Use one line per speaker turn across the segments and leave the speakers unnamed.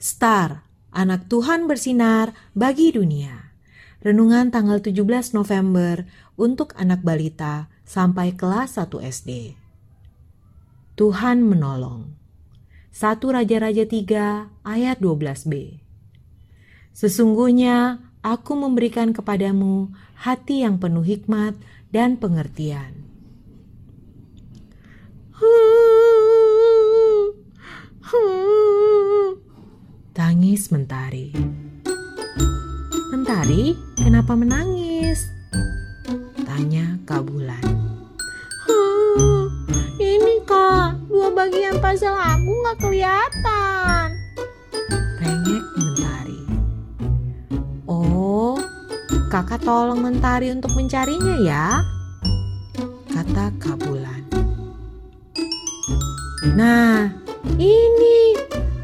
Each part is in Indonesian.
Star, anak Tuhan bersinar bagi dunia. Renungan tanggal 17 November untuk anak balita sampai kelas 1 SD. Tuhan menolong. 1 Raja-Raja 3 ayat 12b. Sesungguhnya aku memberikan kepadamu hati yang penuh hikmat dan pengertian. Mentari. Mentari, kenapa menangis? Tanya Kak Bulan.
ini kak, dua bagian puzzle aku nggak kelihatan.
Rengek Mentari. Oh, kakak tolong Mentari untuk mencarinya ya, kata Kak Bulan. Nah, ini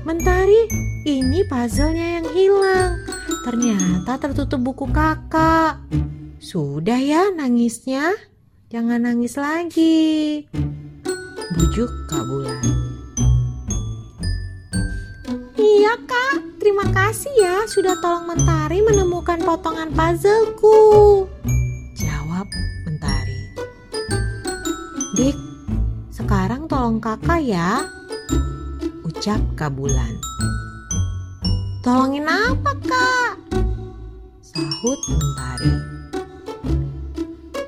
Mentari, ini puzzle-nya yang hilang. Ternyata tertutup buku kakak. Sudah ya nangisnya, jangan nangis lagi. Bujuk Kak Bulan.
Iya kak, terima kasih ya sudah tolong Mentari menemukan potongan puzzleku.
Jawab Mentari. Dik, sekarang tolong kakak ya. Ucap Kak Bulan.
Tolongin apa kak?
Sahut Mentari.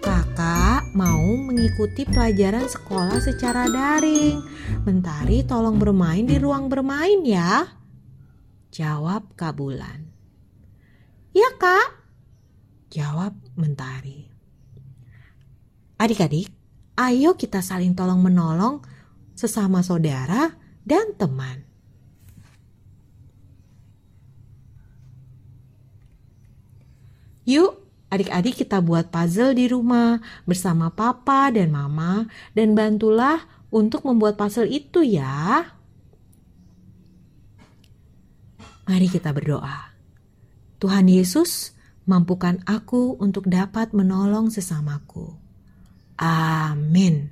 Kakak mau mengikuti pelajaran sekolah secara daring. Mentari tolong bermain di ruang bermain ya. Jawab Kak Bulan.
Ya kak.
Jawab Mentari. Adik-adik, ayo kita saling tolong menolong sesama saudara dan teman. Yuk, adik-adik kita buat puzzle di rumah bersama papa dan mama dan bantulah untuk membuat puzzle itu ya. Mari kita berdoa. Tuhan Yesus, mampukan aku untuk dapat menolong sesamaku. Amin.